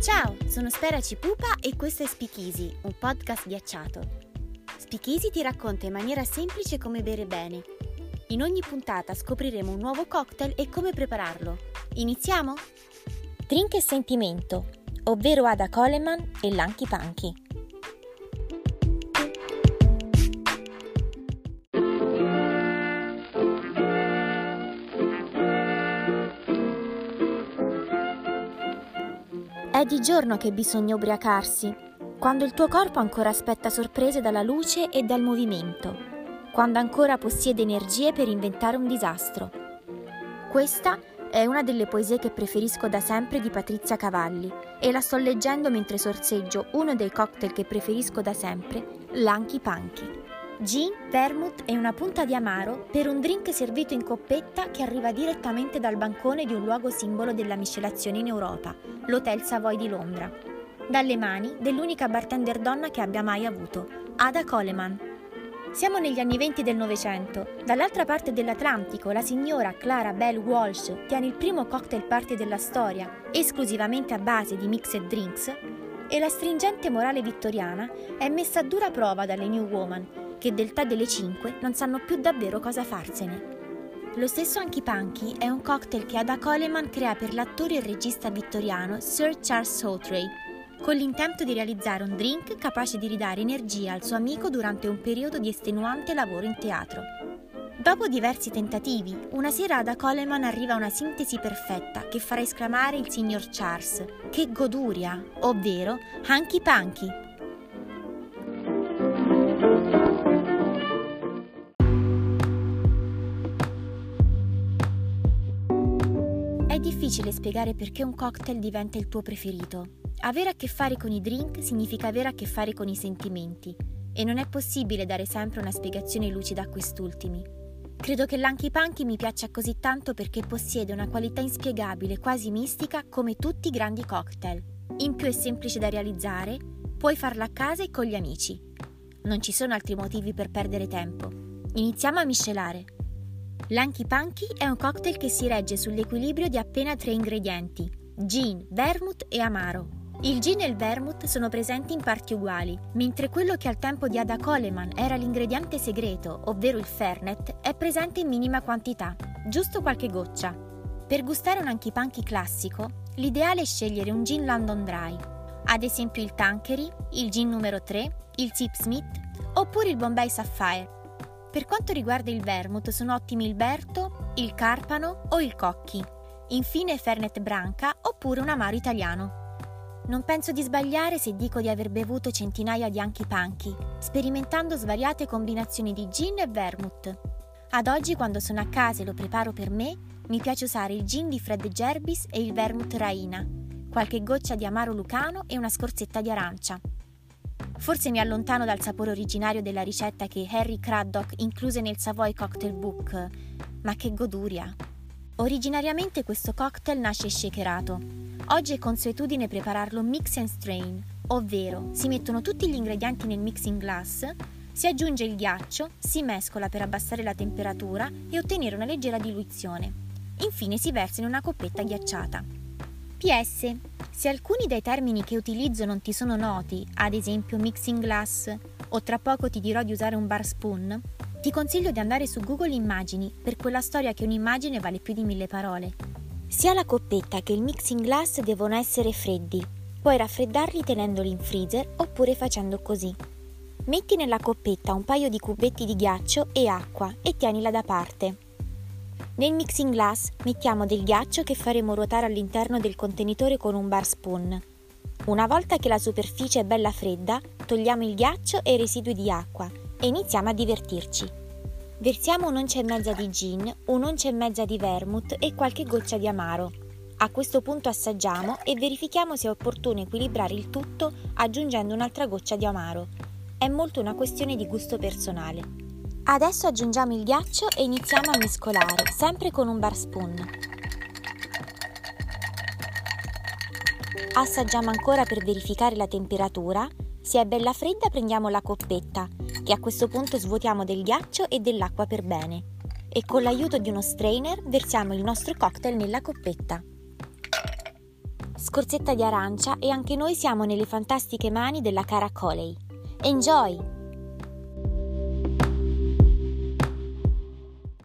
Ciao, sono Spera Cipupa e questo è Speakeasy, un podcast ghiacciato. Speakeasy ti racconta in maniera semplice come bere bene. In ogni puntata scopriremo un nuovo cocktail e come prepararlo. Iniziamo? Drink e sentimento, ovvero Ada Coleman e Lanky Panky. Di giorno che bisogna ubriacarsi, quando il tuo corpo ancora aspetta sorprese dalla luce e dal movimento, quando ancora possiede energie per inventare un disastro. Questa è una delle poesie che preferisco da sempre di Patrizia Cavalli e la sto leggendo mentre sorseggio uno dei cocktail che preferisco da sempre, l'Anky Panky. Gin, vermouth e una punta di amaro per un drink servito in coppetta che arriva direttamente dal bancone di un luogo simbolo della miscelazione in Europa, l'Hotel Savoy di Londra. Dalle mani dell'unica bartender donna che abbia mai avuto, Ada Coleman. Siamo negli anni venti del Novecento. Dall'altra parte dell'Atlantico la signora Clara Bell Walsh tiene il primo cocktail party della storia, esclusivamente a base di mixed drinks, e la stringente morale vittoriana è messa a dura prova dalle New Woman, che del tè delle 5 non sanno più davvero cosa farsene. Lo stesso Panky è un cocktail che Ada Coleman crea per l'attore e regista vittoriano Sir Charles Sawtrey, con l'intento di realizzare un drink capace di ridare energia al suo amico durante un periodo di estenuante lavoro in teatro. Dopo diversi tentativi, una sera Ada Coleman arriva a una sintesi perfetta che farà esclamare il signor Charles, che goduria, ovvero Hanky Panky, Difficile spiegare perché un cocktail diventa il tuo preferito. Avere a che fare con i drink significa avere a che fare con i sentimenti e non è possibile dare sempre una spiegazione lucida a quest'ultimi. Credo che l'Anky Panky mi piaccia così tanto perché possiede una qualità inspiegabile, quasi mistica, come tutti i grandi cocktail. In più è semplice da realizzare, puoi farla a casa e con gli amici. Non ci sono altri motivi per perdere tempo. Iniziamo a miscelare. L'Anky Panky è un cocktail che si regge sull'equilibrio di appena tre ingredienti: gin, vermouth e amaro. Il gin e il vermouth sono presenti in parti uguali, mentre quello che al tempo di Ada Coleman era l'ingrediente segreto, ovvero il fernet, è presente in minima quantità, giusto qualche goccia. Per gustare un Anky Panky classico, l'ideale è scegliere un gin London Dry, ad esempio il Tanqueray, il gin numero 3, il Sipsmith oppure il Bombay Sapphire, per quanto riguarda il vermouth sono ottimi il Berto, il Carpano o il Cocchi. Infine Fernet Branca oppure un amaro italiano. Non penso di sbagliare se dico di aver bevuto centinaia di anchi panchi, sperimentando svariate combinazioni di gin e vermouth. Ad oggi quando sono a casa e lo preparo per me, mi piace usare il gin di Fred Gerbis e il vermouth Raina, qualche goccia di amaro lucano e una scorzetta di arancia. Forse mi allontano dal sapore originario della ricetta che Harry Craddock incluse nel Savoy Cocktail Book, ma che goduria! Originariamente questo cocktail nasce shakerato. Oggi è consuetudine prepararlo mix and strain, ovvero si mettono tutti gli ingredienti nel mixing glass, si aggiunge il ghiaccio, si mescola per abbassare la temperatura e ottenere una leggera diluizione. Infine si versa in una coppetta ghiacciata. PS. Se alcuni dei termini che utilizzo non ti sono noti, ad esempio mixing glass, o tra poco ti dirò di usare un bar spoon, ti consiglio di andare su Google Immagini per quella storia che un'immagine vale più di mille parole. Sia la coppetta che il mixing glass devono essere freddi. Puoi raffreddarli tenendoli in freezer oppure facendo così. Metti nella coppetta un paio di cubetti di ghiaccio e acqua e tienila da parte. Nel mixing glass mettiamo del ghiaccio che faremo ruotare all'interno del contenitore con un bar spoon. Una volta che la superficie è bella fredda, togliamo il ghiaccio e i residui di acqua e iniziamo a divertirci. Versiamo un'oncia e mezza di gin, un'oncia e mezza di vermouth e qualche goccia di amaro. A questo punto assaggiamo e verifichiamo se è opportuno equilibrare il tutto aggiungendo un'altra goccia di amaro. È molto una questione di gusto personale. Adesso aggiungiamo il ghiaccio e iniziamo a mescolare, sempre con un bar spoon. Assaggiamo ancora per verificare la temperatura. Se è bella fredda prendiamo la coppetta, che a questo punto svuotiamo del ghiaccio e dell'acqua per bene. E con l'aiuto di uno strainer versiamo il nostro cocktail nella coppetta. scorzetta di arancia e anche noi siamo nelle fantastiche mani della cara Coley. Enjoy!